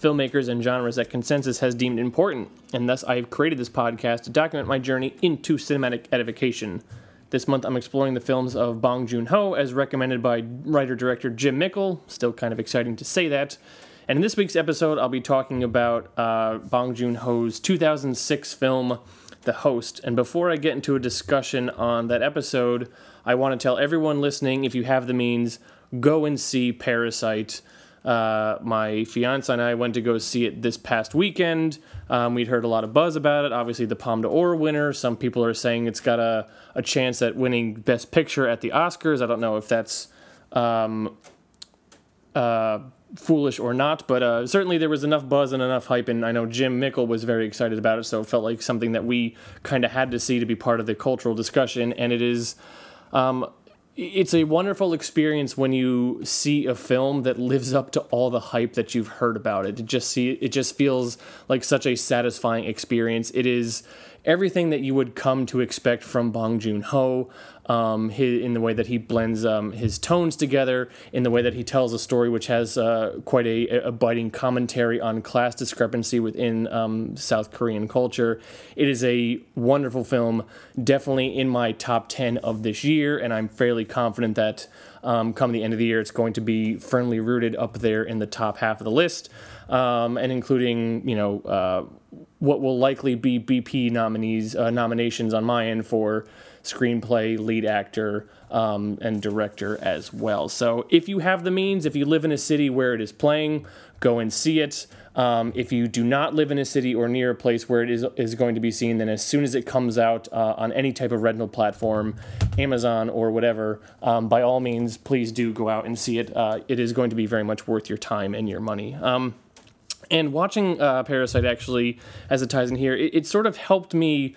filmmakers, and genres that consensus has deemed important, and thus I have created this podcast to document my journey into cinematic edification. This month I'm exploring the films of Bong Joon Ho as recommended by writer director Jim Mickle, still kind of exciting to say that. And in this week's episode, I'll be talking about uh, Bong Joon Ho's 2006 film, The Host. And before I get into a discussion on that episode, I want to tell everyone listening if you have the means, go and see Parasite. Uh, my fiance and I went to go see it this past weekend. Um, we'd heard a lot of buzz about it. Obviously, the Palme d'Or winner. Some people are saying it's got a, a chance at winning Best Picture at the Oscars. I don't know if that's um, uh, foolish or not, but uh, certainly there was enough buzz and enough hype, and I know Jim Mickle was very excited about it, so it felt like something that we kind of had to see to be part of the cultural discussion, and it is. Um, it's a wonderful experience when you see a film that lives up to all the hype that you've heard about it. It just see it just feels like such a satisfying experience. It is everything that you would come to expect from Bong Joon Ho, um, his, in the way that he blends um, his tones together, in the way that he tells a story which has uh, quite a, a, biting commentary on class discrepancy within um, South Korean culture. It is a wonderful film, definitely in my top 10 of this year, and I'm fairly confident that um, come the end of the year, it's going to be firmly rooted up there in the top half of the list, um, and including, you know, uh, what will likely be BP nominees uh, nominations on my end for screenplay, lead actor, um, and director as well. So if you have the means, if you live in a city where it is playing, go and see it. Um, if you do not live in a city or near a place where it is is going to be seen, then as soon as it comes out uh, on any type of rental platform, Amazon or whatever, um, by all means, please do go out and see it. Uh, it is going to be very much worth your time and your money. Um, and watching uh, Parasite actually, as it ties in here, it, it sort of helped me,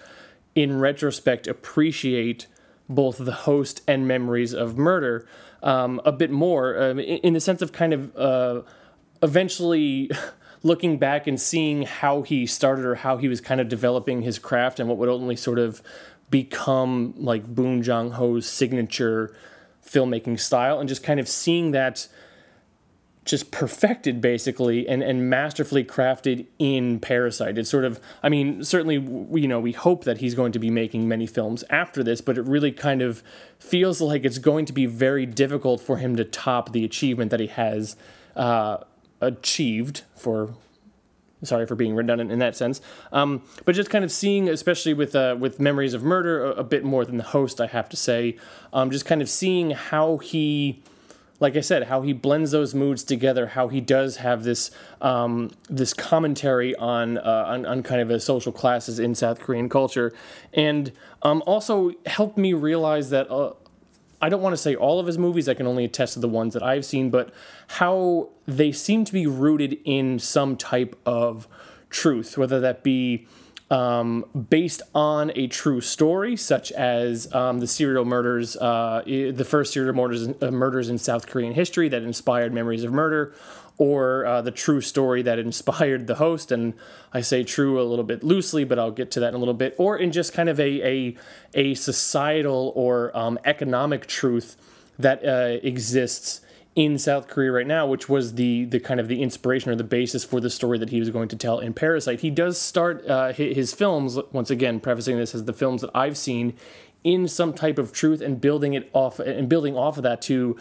in retrospect, appreciate both the host and memories of murder um, a bit more, um, in, in, the sense of kind of uh, eventually looking back and seeing how he started or how he was kind of developing his craft and what would ultimately sort of become like Bong Joon Ho's signature filmmaking style, and just kind of seeing that just perfected basically and, and masterfully crafted in Parasite. It's sort of, I mean, certainly, you know, we hope that he's going to be making many films after this, but it really kind of feels like it's going to be very difficult for him to top the achievement that he has uh, achieved for. Sorry for being redundant in that sense, um, but just kind of seeing, especially with uh, with Memories of Murder, a, a, bit more than the host, I have to say, um, just kind of seeing how he like I said, how he blends those moods together, how he does have this um, this commentary on, uh, on, on kind of the social classes in South Korean culture, and um, also helped me realize that. Uh, I don't want to say all of his movies, I can only attest to the ones that I've seen, but how they seem to be rooted in some type of truth, whether that be um, based on a true story, such as um, the serial murders, uh, the first serial murders, uh, murders in South Korean history that inspired Memories of Murder, or uh, the true story that inspired the host. And I say true a little bit loosely, but I'll get to that in a little bit. Or in just kind of a a, a societal or um, economic truth that uh, exists in South Korea right now, which was the the kind of the inspiration or the basis for the story that he was going to tell in Parasite. He does start uh, his films once again, prefacing this as the films that I've seen in some type of truth and building it off and building off of that to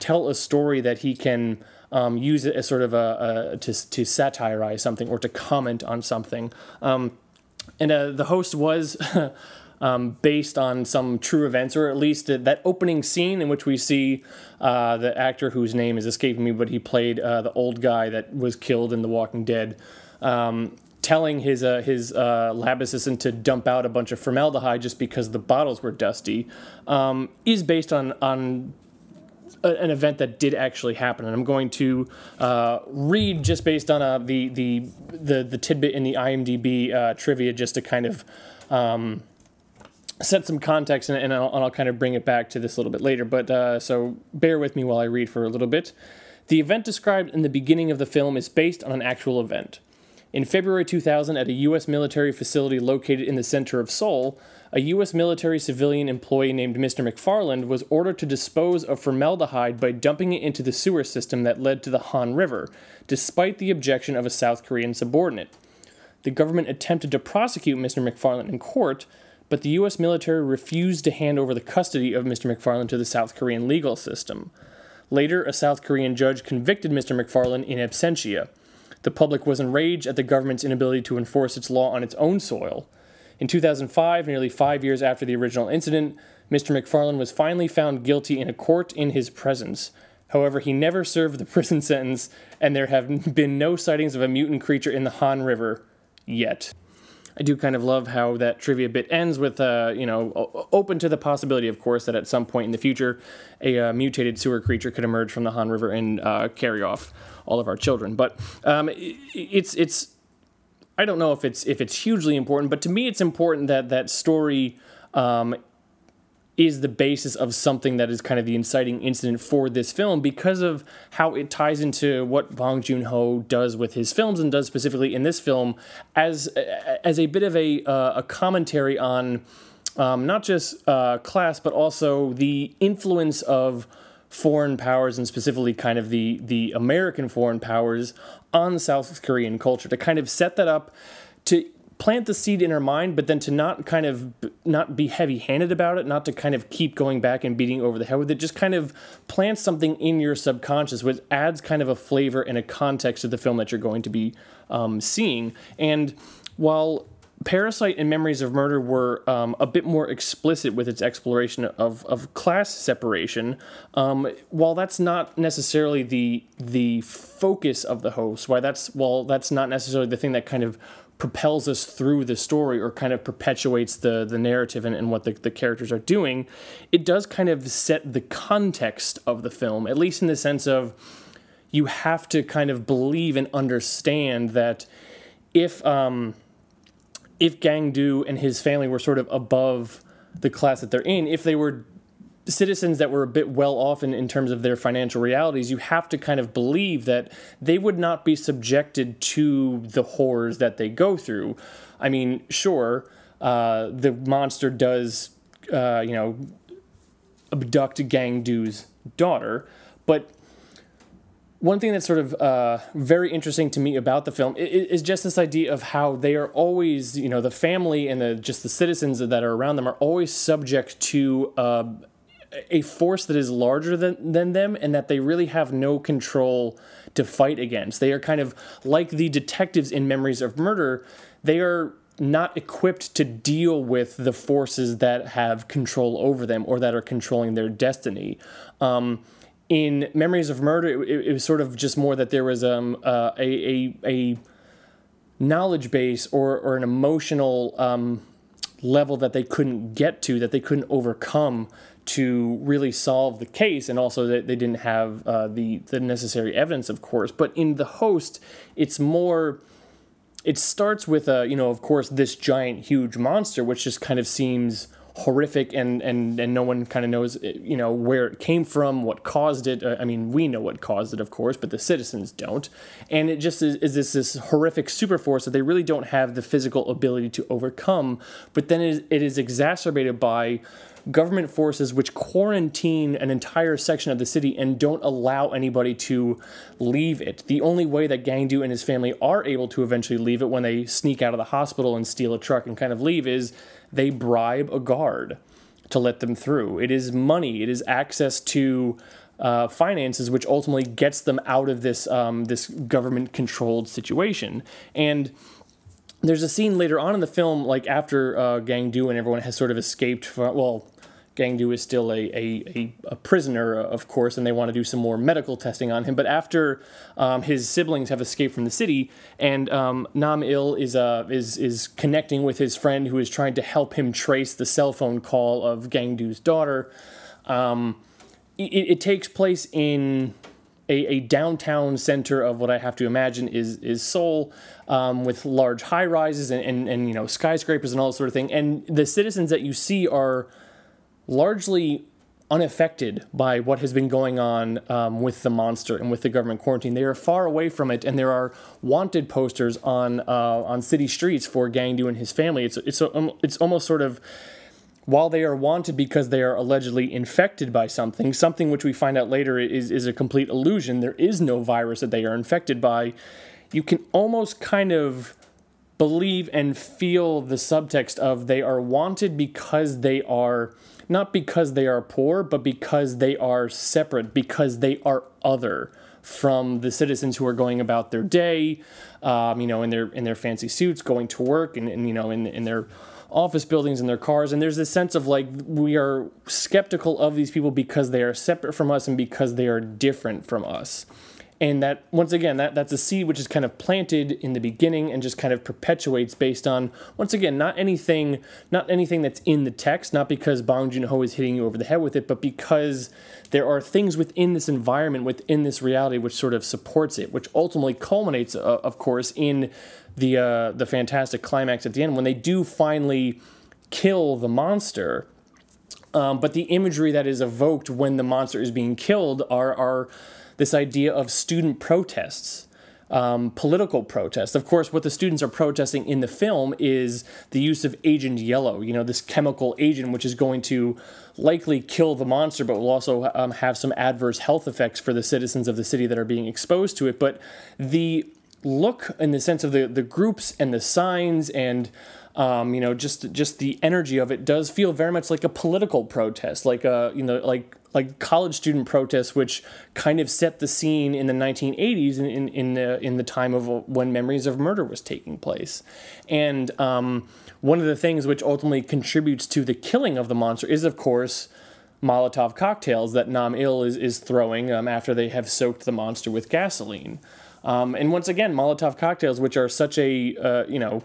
tell a story that he can um, use it as sort of a, a, to to satirize something or to comment on something. Um, and uh, the host was um, based on some true events, or at least that opening scene in which we see uh, the actor whose name is escaping me, but he played uh, the old guy that was killed in The Walking Dead. Um, telling his uh, his uh, lab assistant to dump out a bunch of formaldehyde just because the bottles were dusty, um, is based on on an event that did actually happen, and I'm going to uh, read just based on uh, the, the the the tidbit in the IMDb uh, trivia, just to kind of. Um, set some context and, and, I'll, and, I'll, kind of bring it back to this a little bit later. But uh, so bear with me while I read for a little bit. The event described in the beginning of the film is based on an actual event. In February 2000, at a U.S. military facility located in the center of Seoul, a U.S. military civilian employee named Mr. McFarland was ordered to dispose of formaldehyde by dumping it into the sewer system that led to the Han River, despite the objection of a South Korean subordinate. The government attempted to prosecute Mr. McFarland in court, but the U.S. military refused to hand over the custody of Mr. McFarland to the South Korean legal system. Later, a South Korean judge convicted Mr. McFarland in absentia. The public was enraged at the government's inability to enforce its law on its own soil. In 2005, nearly five years after the original incident, Mr. McFarland was finally found guilty in a court in his presence. However, he never served the prison sentence, and there have been no sightings of a mutant creature in the Han River yet. I do kind of love how that trivia bit ends with, uh, you know, open to the possibility, of course, that at some point in the future, a uh, mutated sewer creature could emerge from the Han River and uh, carry off all of our children. But um, it's it's I don't know if it's if it's hugely important, but to me, it's important that that story um, is the basis of something that is kind of the inciting incident for this film because of how it ties into what Bong Joon Ho does with his films and does specifically in this film as as a bit of a uh, a commentary on um, not just uh, class but also the influence of foreign powers and specifically kind of the the American foreign powers on South Korean culture to kind of set that up to plant the seed in her mind, but then to not kind of not be heavy-handed about it, not to kind of keep going back and beating over the head with it, just kind of plant something in your subconscious, which adds kind of a flavor and a context to the film that you're going to be um, seeing. And while Parasite and Memories of Murder were um, a bit more explicit with its exploration of, of class separation. Um, while that's not necessarily the the focus of the host, why that's while that's not necessarily the thing that kind of propels us through the story or kind of perpetuates the the narrative and, and what the, the characters are doing, it does kind of set the context of the film, at least in the sense of you have to kind of believe and understand that if um, if Gang-do and his family were sort of above the class that they're in, if they were citizens that were a bit well off in, in terms of their financial realities, you have to kind of believe that they would not be subjected to the horrors that they go through. I mean, sure, uh, the monster does, uh, you know, abduct Gang-do's daughter, but one thing that's sort of uh, very interesting to me about the film is, is, just this idea of how they are always, you know, the family and the just the citizens that are around them are always subject to uh, a force that is larger than, than them and that they really have no control to fight against. They are kind of like the detectives in Memories of Murder. They are not equipped to deal with the forces that have control over them or that are controlling their destiny. Um, in Memories of Murder, it, it, was sort of just more that there was um, uh, a, a, a knowledge base or, or an emotional um, level that they couldn't get to, that they couldn't overcome to really solve the case, and also that they didn't have uh, the the necessary evidence, of course. But in the host, it's more. It starts with a, you know, of course, this giant, huge monster, which just kind of seems horrific and and and no one kind of knows you know where it came from what caused it i mean we know what caused it of course but the citizens don't and it just is, is this this horrific super force that they really don't have the physical ability to overcome but then it is, it is exacerbated by government forces which quarantine an entire section of the city and don't allow anybody to leave it. The only way that Gang-do and his family are able to eventually leave it when they sneak out of the hospital and steal a truck and kind of leave is they bribe a guard to let them through. It is money, it is access to uh, finances, which ultimately gets them out of this um, this government controlled situation. And there's a scene later on in the film, like after uh, Gang-do and everyone has sort of escaped. From, well, Gang-do is still a, a, a, prisoner, of course, and they want to do some more medical testing on him. But after um, his siblings have escaped from the city, and um, Nam Il is, uh, is, is connecting with his friend who is trying to help him trace the cell phone call of Gang-do's daughter, um, it, it takes place in a, a, downtown center of what I have to imagine is is Seoul, um, with large high rises and, and, and you know skyscrapers and all that sort of thing. And the citizens that you see are largely unaffected by what has been going on um, with the monster and with the government quarantine. They are far away from it, and there are wanted posters on uh, on city streets for Gangdu and his family. It's it's um, it's almost sort of while they are wanted because they are allegedly infected by something, something which we find out later is, is a complete illusion, there is no virus that they are infected by, you can almost kind of believe and feel the subtext of they are wanted because they are not because they are poor, but because they are separate, because they are other from the citizens who are going about their day, um, you know, in their in their fancy suits, going to work, and, and you know, in in their office buildings and their cars. And there's this sense of like we are skeptical of these people because they are separate from us and because they are different from us. And that once again, that, that's a seed which is kind of planted in the beginning and just kind of perpetuates based on once again, not anything not anything that's in the text, not because Bong Joon-ho is hitting you over the head with it, but because there are things within this environment, within this reality, which sort of supports it, which ultimately culminates, uh, of course, in the uh, the fantastic climax at the end when they do finally kill the monster. Um, but the imagery that is evoked when the monster is being killed are are this idea of student protests. Um, political protests. Of course, what the students are protesting in the film is the use of Agent Yellow, you know, this chemical agent which is going to likely kill the monster, but will also um, have some adverse health effects for the citizens of the city that are being exposed to it. But the look in the sense of the, the groups and the signs and um, you know just just the energy of it does feel very much like a political protest like a you know like like college student protests which kind of set the scene in the 1980s in, in, in the in the time of when memories of murder was taking place and um, one of the things which ultimately contributes to the killing of the monster is of course Molotov cocktails that Nam Il is, is throwing um, after they have soaked the monster with gasoline. Um, and once again, Molotov cocktails, which are such a uh, you know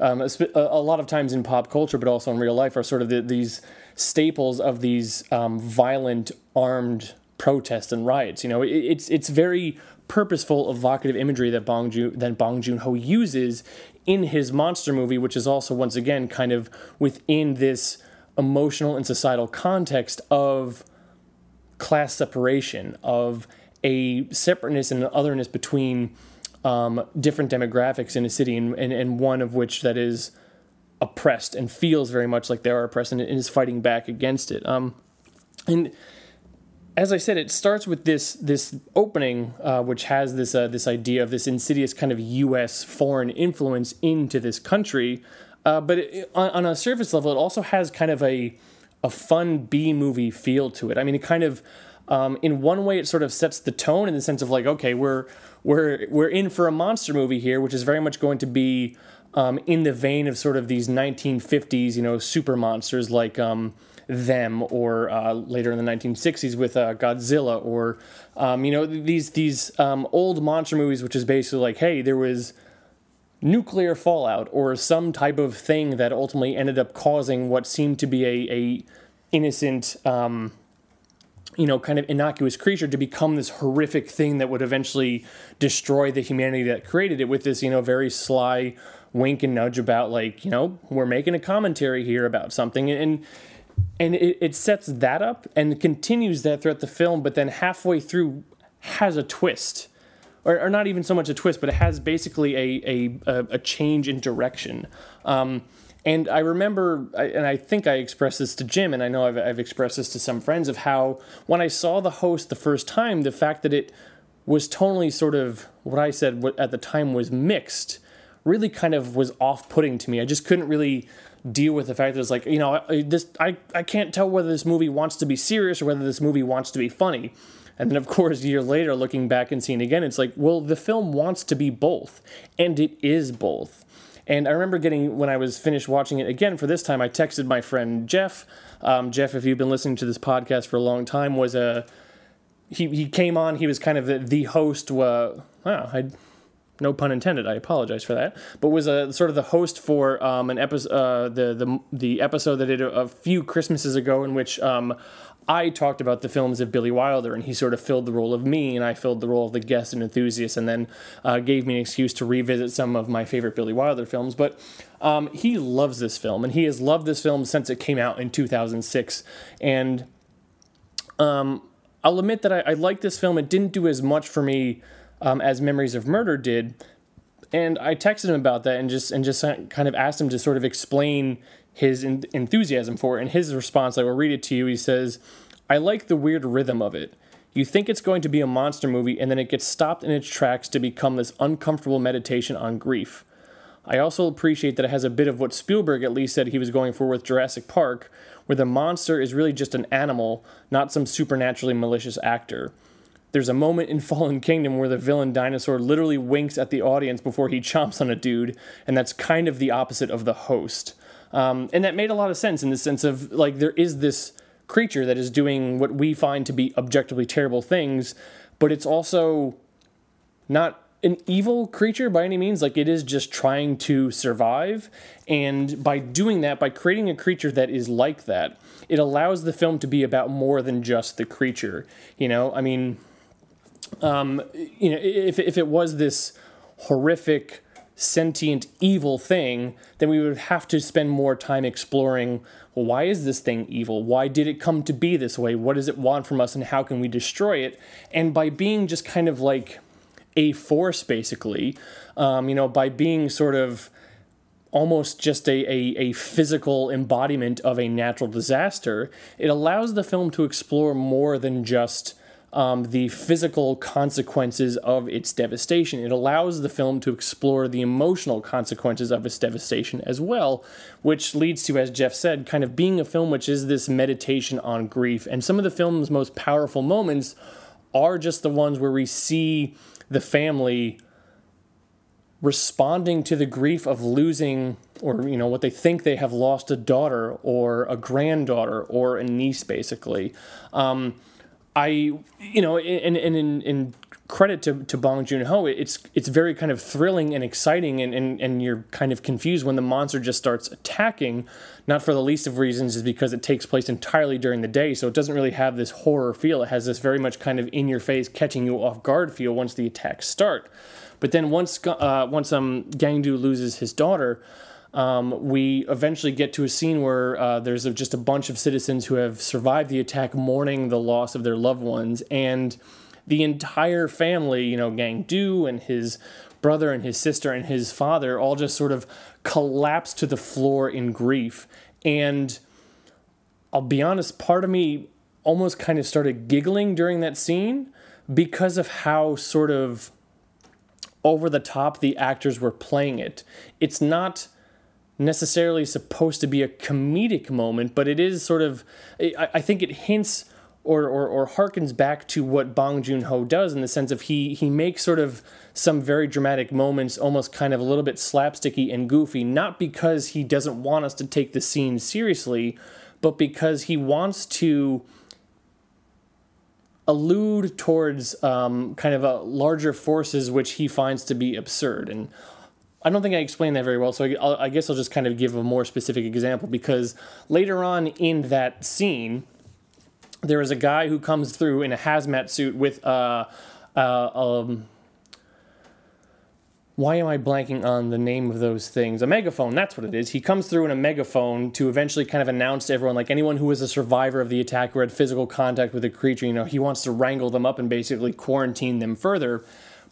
um, a, a, lot of times in pop culture, but also in real life, are sort of the, these staples of these um, violent armed protests and riots. You know, it, it's it's very purposeful, evocative imagery that Bong Joon that Bong Joon Ho uses in his monster movie, which is also once again kind of within this emotional and societal context of class separation of a separateness and an otherness between um, different demographics in a city, and, and, and one of which that is oppressed and feels very much like they are oppressed and, is fighting back against it. Um, and as I said, it starts with this this opening, uh, which has this uh, this idea of this insidious kind of U.S. foreign influence into this country. Uh, but it, on, on, a surface level, it also has kind of a a fun B movie feel to it. I mean, it kind of um, in one way, it sort of sets the tone in the sense of like, okay, we're we're we're in for a monster movie here, which is very much going to be um, in the vein of sort of these 1950s, you know, super monsters like um, them, or uh, later in the 1960s with uh, Godzilla, or um, you know these these um, old monster movies, which is basically like, hey, there was nuclear fallout or some type of thing that ultimately ended up causing what seemed to be a, a innocent um, you know, kind of innocuous creature to become this horrific thing that would eventually destroy the humanity that created it with this, you know, very sly wink and nudge about like, you know, we're making a commentary here about something and and it, it sets that up and continues that throughout the film, but then halfway through has a twist. Or, or not even so much a twist, but it has basically a, a, a change in direction. Um, and I remember, and I think I expressed this to Jim, and I know I've, I've expressed this to some friends, of how when I saw the host the first time, the fact that it was totally sort of what I said at the time was mixed really kind of was off putting to me. I just couldn't really deal with the fact that it's like, you know, this I, I can't tell whether this movie wants to be serious or whether this movie wants to be funny. And then, of course, a year later, looking back and seeing again, it's like, well, the film wants to be both, and it is both. And I remember getting, when I was finished watching it again for this time, I texted my friend Jeff. Um, Jeff, if you've been listening to this podcast for a long time, was a. He, he came on, he was kind of the, the host. Uh, wow, I no pun intended. I apologize for that. But was a sort of the host for um, an episode, uh, the the the episode that did a, a few Christmases ago, in which um, I talked about the films of Billy Wilder, and he sort of filled the role of me, and I filled the role of the guest and enthusiast, and then uh, gave me an excuse to revisit some of my favorite Billy Wilder films. But um, he loves this film, and he has loved this film since it came out in 2006, and um, I'll admit that I, I like this film. It didn't do as much for me um, as Memories of Murder did, and I texted him about that and just and just kind of asked him to sort of explain his en- enthusiasm for it. And his response, I will read it to you. He says, "I like the weird rhythm of it." You think it's going to be a monster movie, and then it gets stopped in its tracks to become this uncomfortable meditation on grief. I also appreciate that it has a bit of what Spielberg at least said he was going for with Jurassic Park, where the monster is really just an animal, not some supernaturally malicious actor. There's a moment in Fallen Kingdom where the villain dinosaur literally winks at the audience before he chomps on a dude, and that's kind of the opposite of the host. Um, and that made a lot of sense in the sense of like there is this creature that is doing what we find to be objectively terrible things, but it's also not an evil creature by any means. Like it is just trying to survive. And by doing that, by creating a creature that is like that, it allows the film to be about more than just the creature. You know, I mean, um, you know, if, if it was this horrific, sentient, evil thing, then we would have to spend more time exploring well, why is this thing evil? Why did it come to be this way? What does it want from us, and how can we destroy it? And by being just kind of like a force, basically, um, you know, by being sort of almost just a, a, a, physical embodiment of a natural disaster, it allows the film to explore more than just um, the physical consequences of its devastation. It allows the film to explore the emotional consequences of its devastation as well, which leads to, as Jeff said, kind of being a film which is this meditation on grief. And some of the film's most powerful moments are just the ones where we see the family responding to the grief of losing or you know what they think they have lost a daughter or a granddaughter or a niece basically um, I, you know, and, and in, in credit to, to Bong Joon Ho, it's it's very kind of thrilling and exciting, and, and, and you're kind of confused when the monster just starts attacking. Not for the least of reasons, is because it takes place entirely during the day, so it doesn't really have this horror feel. It has this very much kind of in your face, catching you off guard feel once the attacks start. But then once uh, once um, Gangdu loses his daughter, um, we eventually get to a scene where uh, there's a, just a bunch of citizens who have survived the attack mourning the loss of their loved ones. And the entire family, you know, Gang Du and his brother and his sister and his father all just sort of collapse to the floor in grief. And I'll be honest, part of me almost kind of started giggling during that scene because of how sort of over the top the actors were playing it. It's not necessarily supposed to be a comedic moment, but it is sort of, I, I think it hints or, or, or harkens back to what Bong Joon Ho does in the sense of he, he makes sort of some very dramatic moments almost kind of a little bit slapsticky and goofy, not because he doesn't want us to take the scene seriously, but because he wants to allude towards um, kind of a larger forces which he finds to be absurd. And I don't think I explained that very well, so I, I, guess I'll just kind of give a more specific example because later on in that scene, there is a guy who comes through in a hazmat suit with uh, uh, um, why am I blanking on the name of those things? A megaphone, that's what it is. He comes through in a megaphone to eventually kind of announce to everyone, like anyone who was a survivor of the attack or had physical contact with the creature, you know, he wants to wrangle them up and basically quarantine them further.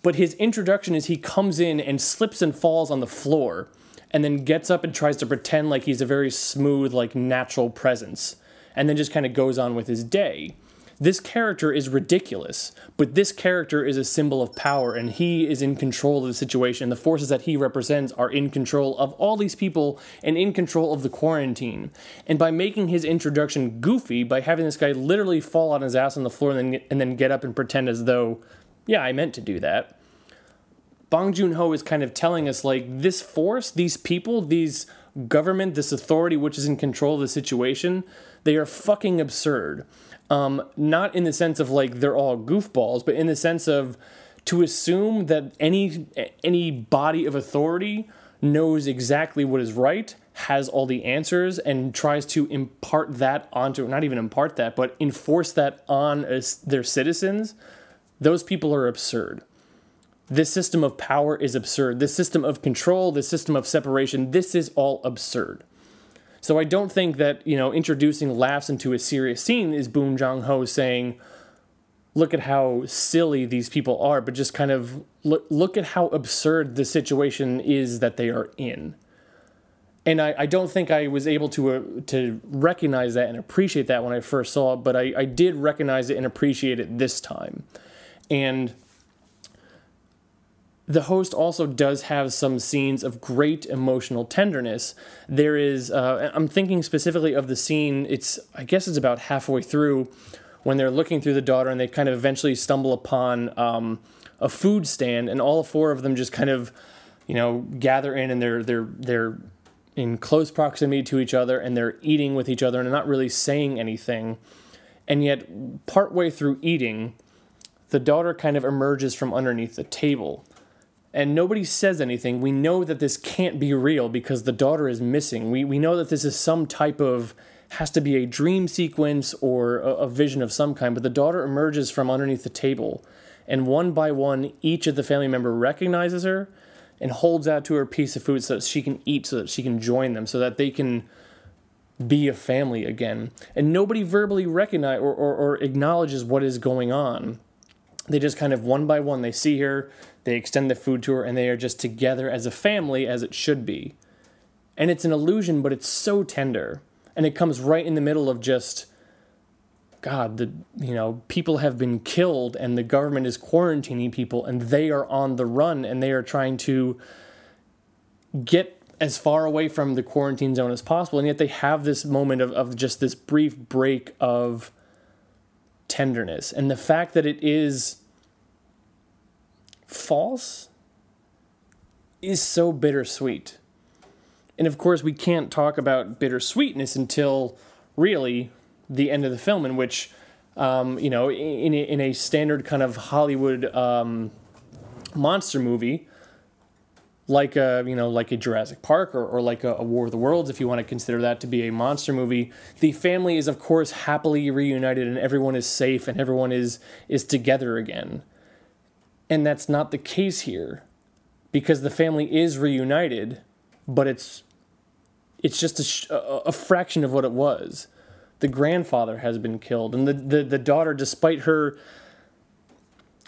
But his introduction is he comes in and slips and falls on the floor and then gets up and tries to pretend like he's a very smooth, like natural presence, and then just kind of goes on with his day. This character is ridiculous, but this character is a symbol of power, and he is in control of the situation. The forces that he represents are in control of all these people and in control of the quarantine. And by making his introduction goofy, by having this guy literally fall on his ass on the floor and then, and then get up and pretend as though, yeah, I meant to do that, Bong Joon Ho is kind of telling us like this force, these people, these government, this authority which is in control of the situation, they are fucking absurd. Um, not in the sense of like they're all goofballs, but in the sense of to assume that any any body of authority knows exactly what is right, has all the answers, and tries to impart that onto not even impart that, but enforce that on their citizens, those people are absurd. This system of power is absurd. This system of control, this system of separation, this is all absurd. So I don't think that, you know, introducing laughs into a serious scene is Bong Joon Ho saying, look at how silly these people are, but just kind of look, look at how absurd the situation is that they are in. And I, I don't think I was able to uh, to recognize that and appreciate that when I first saw it, but I, I did recognize it and appreciate it this time. And the host also does have some scenes of great emotional tenderness. There is, uh, I'm thinking specifically of the scene, it's, I guess it's about halfway through when they're looking through the daughter and they kind of eventually stumble upon um, a food stand, and all four of them just kind of, you know, gather in and they're they're they're in close proximity to each other and they're eating with each other and not really saying anything. And yet, partway through eating, the daughter kind of emerges from underneath the table. And nobody says anything. We know that this can't be real because the daughter is missing. We, we know that this is some type of has to be a dream sequence or a, a vision of some kind, but the daughter emerges from underneath the table, and one by one, each of the family member recognizes her and holds out to her a piece of food so that she can eat, so that she can join them, so that they can be a family again. And nobody verbally recognize or, or, or acknowledges what is going on. They just kind of one by one, they see her, they extend the food to her, and they are just together as a family as it should be. And it's an illusion, but it's so tender and it comes right in the middle of just God, the you know, people have been killed and the government is quarantining people and they are on the run and they are trying to get as far away from the quarantine zone as possible. And yet they have this moment of, of just this brief break of tenderness. And the fact that it is false is so bittersweet. And of course, we can't talk about bittersweetness until really the end of the film, in which, um, you know, in in a standard kind of Hollywood um, monster movie, like a you know like a Jurassic Park or, or like a, a, War of the Worlds, if you want to consider that to be a monster movie, the family is of course happily reunited and everyone is safe and everyone is is together again. And that's not the case here, because the family is reunited, but it's it's just a, a fraction of what it was. The grandfather has been killed, and the, the, the daughter, despite her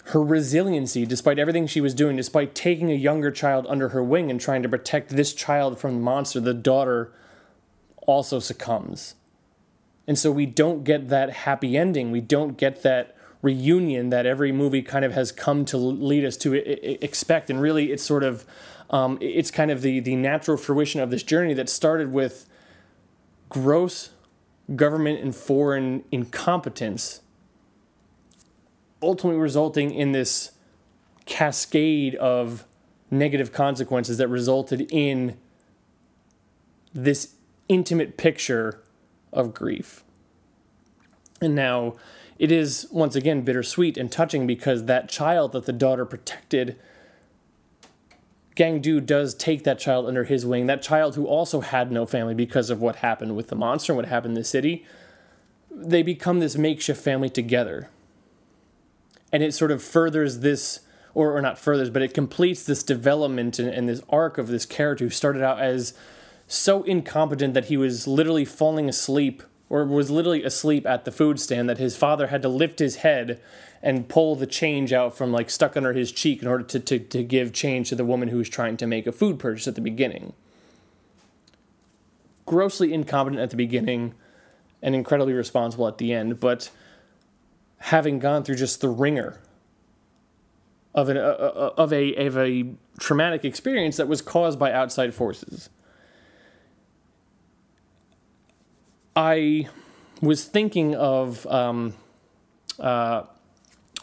her resiliency, despite everything she was doing, despite taking a younger child under her wing and trying to protect this child from the monster, the daughter also succumbs. And so we don't get that happy ending. We don't get that reunion that every movie kind of has come to lead us to expect. And really, it's sort of um, it's kind of the the natural fruition of this journey that started with gross government and foreign incompetence, ultimately resulting in this cascade of negative consequences that resulted in this intimate picture of grief. And now it is once again bittersweet and touching because that child that the daughter protected Gang Du does take that child under his wing, that child who also had no family because of what happened with the monster and what happened in the city. They become this makeshift family together. And it sort of furthers this, or, or not furthers, but it completes this development and, and this arc of this character who started out as so incompetent that he was literally falling asleep or was literally asleep at the food stand that his father had to lift his head and pull the change out from like stuck under his cheek in order to, to, to give change to the woman who was trying to make a food purchase at the beginning. Grossly incompetent at the beginning and incredibly responsible at the end, but having gone through just the ringer of, an, uh, uh of, a, of a traumatic experience that was caused by outside forces. I was thinking of um, uh,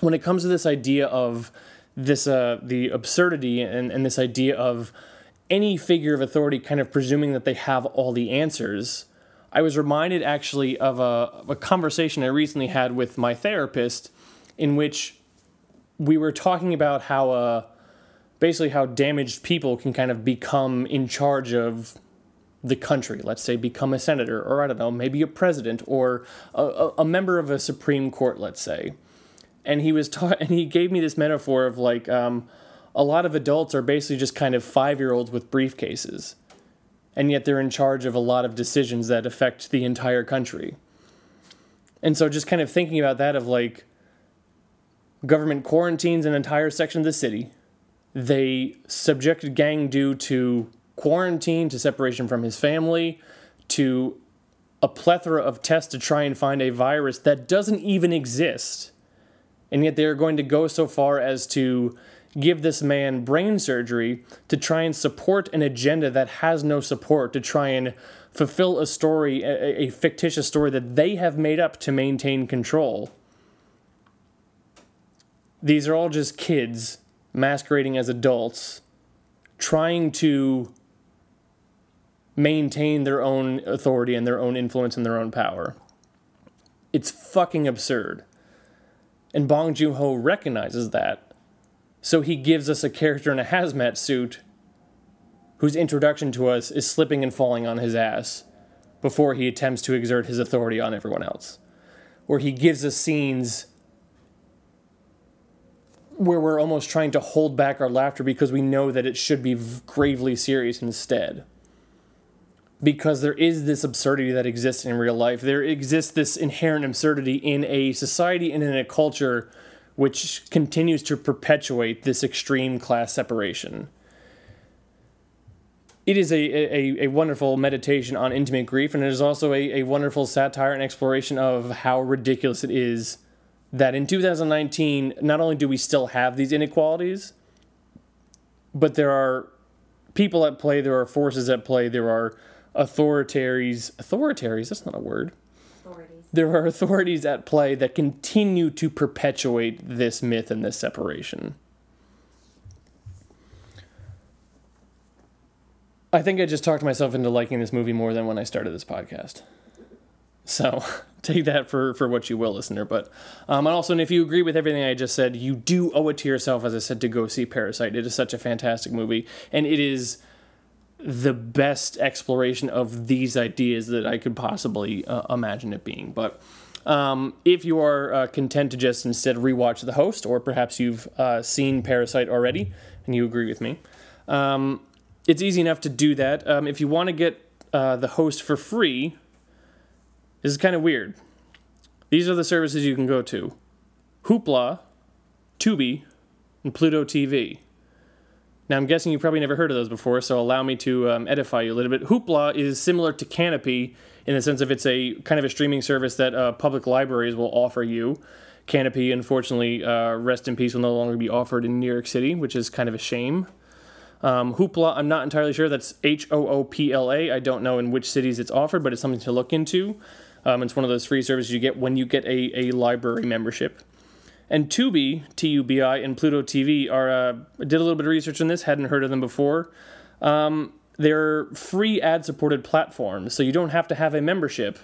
when it comes to this idea of this uh, the absurdity and, and this idea of any figure of authority kind of presuming that they have all the answers. I was reminded actually of a, of a conversation I recently had with my therapist in which we were talking about how uh, basically how damaged people can kind of become in charge of the country. Let's say become a senator, or I don't know, maybe a president, or a, a member of a Supreme Court. Let's say, and he was taught, and he gave me this metaphor of like um, a lot of adults are basically just kind of five year olds with briefcases, and yet they're in charge of a lot of decisions that affect the entire country. And so, just kind of thinking about that of like government quarantines an entire section of the city. They subjected Gang Du to quarantine, to separation from his family, to a plethora of tests to try and find a virus that doesn't even exist. And yet they're going to go so far as to give this man brain surgery to try and support an agenda that has no support, to try and fulfill a story, a, a fictitious story that they have made up to maintain control. These are all just kids masquerading as adults trying to maintain their own authority and their own influence and their own power. It's fucking absurd. And Bong Joon Ho recognizes that. So he gives us a character in a hazmat suit whose introduction to us is slipping and falling on his ass before he attempts to exert his authority on everyone else. Where he gives us scenes where we're almost trying to hold back our laughter because we know that it should be gravely serious instead because there is this absurdity that exists in real life. There exists this inherent absurdity in a society and in a culture which continues to perpetuate this extreme class separation. It is a, a, a wonderful meditation on intimate grief, and it is also a, a wonderful satire and exploration of how ridiculous it is that in 2019, not only do we still have these inequalities, but there are people at play, there are forces at play, there are authorities authorities that's not a word authorities. There are authorities at play that continue to perpetuate this myth and this separation. I think i just talked myself into liking this movie more than when i started this podcast. So take that for, for what you will listener but um, and also and if you agree with everything i just said you do owe it to yourself as i said to go see parasite. It is such a fantastic movie and it is the best exploration of these ideas that I could possibly uh, imagine it being. But um, if you are uh, content to just instead rewatch The Host, or perhaps you've uh, seen Parasite already and you agree with me, um, it's easy enough to do that. Um, if you want to get uh, The Host for free, this is kind of weird. These are the services you can go to Hoopla, Tubi, and Pluto TV. Now, I'm guessing you've probably never heard of those before, so allow me to um, edify you a little bit. Hoopla is similar to Kanopy in the sense of it's a kind of a streaming service that uh, public libraries will offer you. Kanopy, unfortunately, uh, rest in peace, will no longer be offered in New York City, which is kind of a shame. Um, Hoopla, I'm not entirely sure. That's H O O P L A. I don't know in which cities it's offered, but it's something to look into. Um, it's one of those free services you get when you get a, a library membership. And Tubi, T U B I, and Pluto TV are, uh, did a little bit of research on this, hadn't heard of them before. Um, they're free ad supported platforms, so you don't have to have a membership,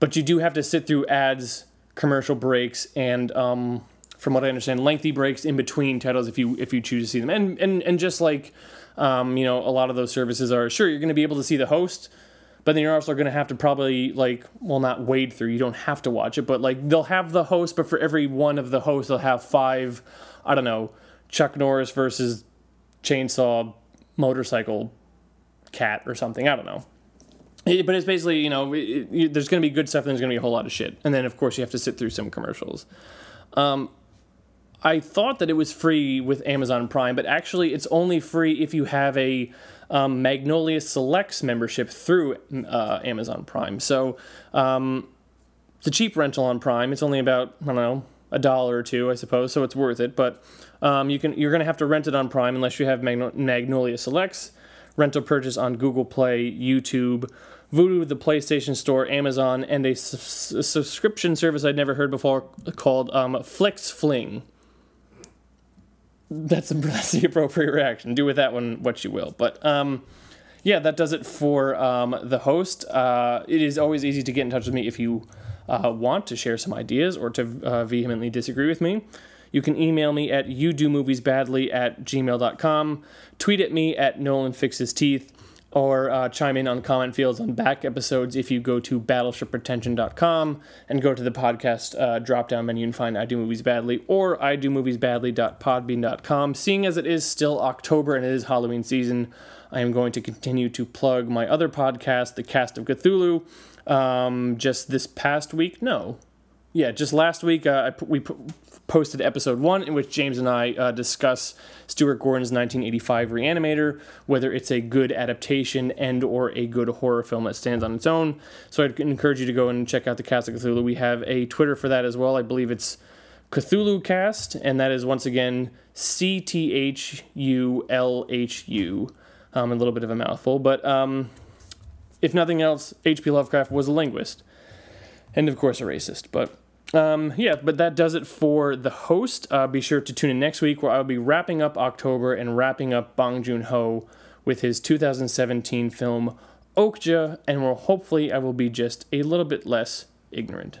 but you do have to sit through ads, commercial breaks, and um, from what I understand, lengthy breaks in between titles if you if you choose to see them. And and and just like um, you know, a lot of those services are sure you're going to be able to see the host, but then you're also going to have to probably like well not wade through you don't have to watch it but like they'll have the host but for every one of the hosts they'll have five i don't know chuck norris versus chainsaw motorcycle cat or something i don't know. It, but it's basically you know it, there's going to be good stuff and there's going to be a whole lot of shit. And then of course you have to sit through some commercials. Um, I thought that it was free with Amazon Prime, but actually it's only free if you have a um, Magnolia Selects membership through uh, Amazon Prime. So um, it's a cheap rental on Prime. It's only about I don't know a dollar or two, I suppose, so it's worth it. But um, you can you're going to have to rent it on Prime unless you have Magnolia Selects. Rental purchase on Google Play, YouTube, Vudu, the PlayStation Store, Amazon, and a su- subscription service I'd never heard before called um, Flix Fling that's, that's the appropriate reaction. Do with that one what you will. But um, yeah, that does it for um, the host. Uh, it is always easy to get in touch with me if you uh, want to share some ideas or to uh, vehemently disagree with me. You can email me at you do movies badly at gmail.com, tweet at me at Nolan Fixes Teeth, or uh, chime in on comment fields on back episodes if you go to battleshippretension.com and go to the podcast uh, drop down menu and find I Do Movies Badly or I Do Movies Badly.podbean.com. Seeing as it is still October and it is Halloween season, I am going to continue to plug my other podcast, The Cast of Cthulhu. Um, just this past week, no, yeah, just last week uh, I, we posted episode one in which James and I uh, discuss Stuart Gordon's 1985 Reanimator, whether it's a good adaptation and or a good horror film that stands on its own. So I'd encourage you to go and check out the Cast of Cthulhu. We have a Twitter for that as well. I believe it's Cthulhu Cast, and that is once again C T H U L H U. Um, a little bit of a mouthful, but um, if nothing else, H.P. Lovecraft was a linguist, and of course a racist. But um, yeah, but that does it for the host. Uh, be sure to tune in next week where I'll be wrapping up October and wrapping up Bong Joon Ho with his 2017 film Okja, and where hopefully I will be just a little bit less ignorant.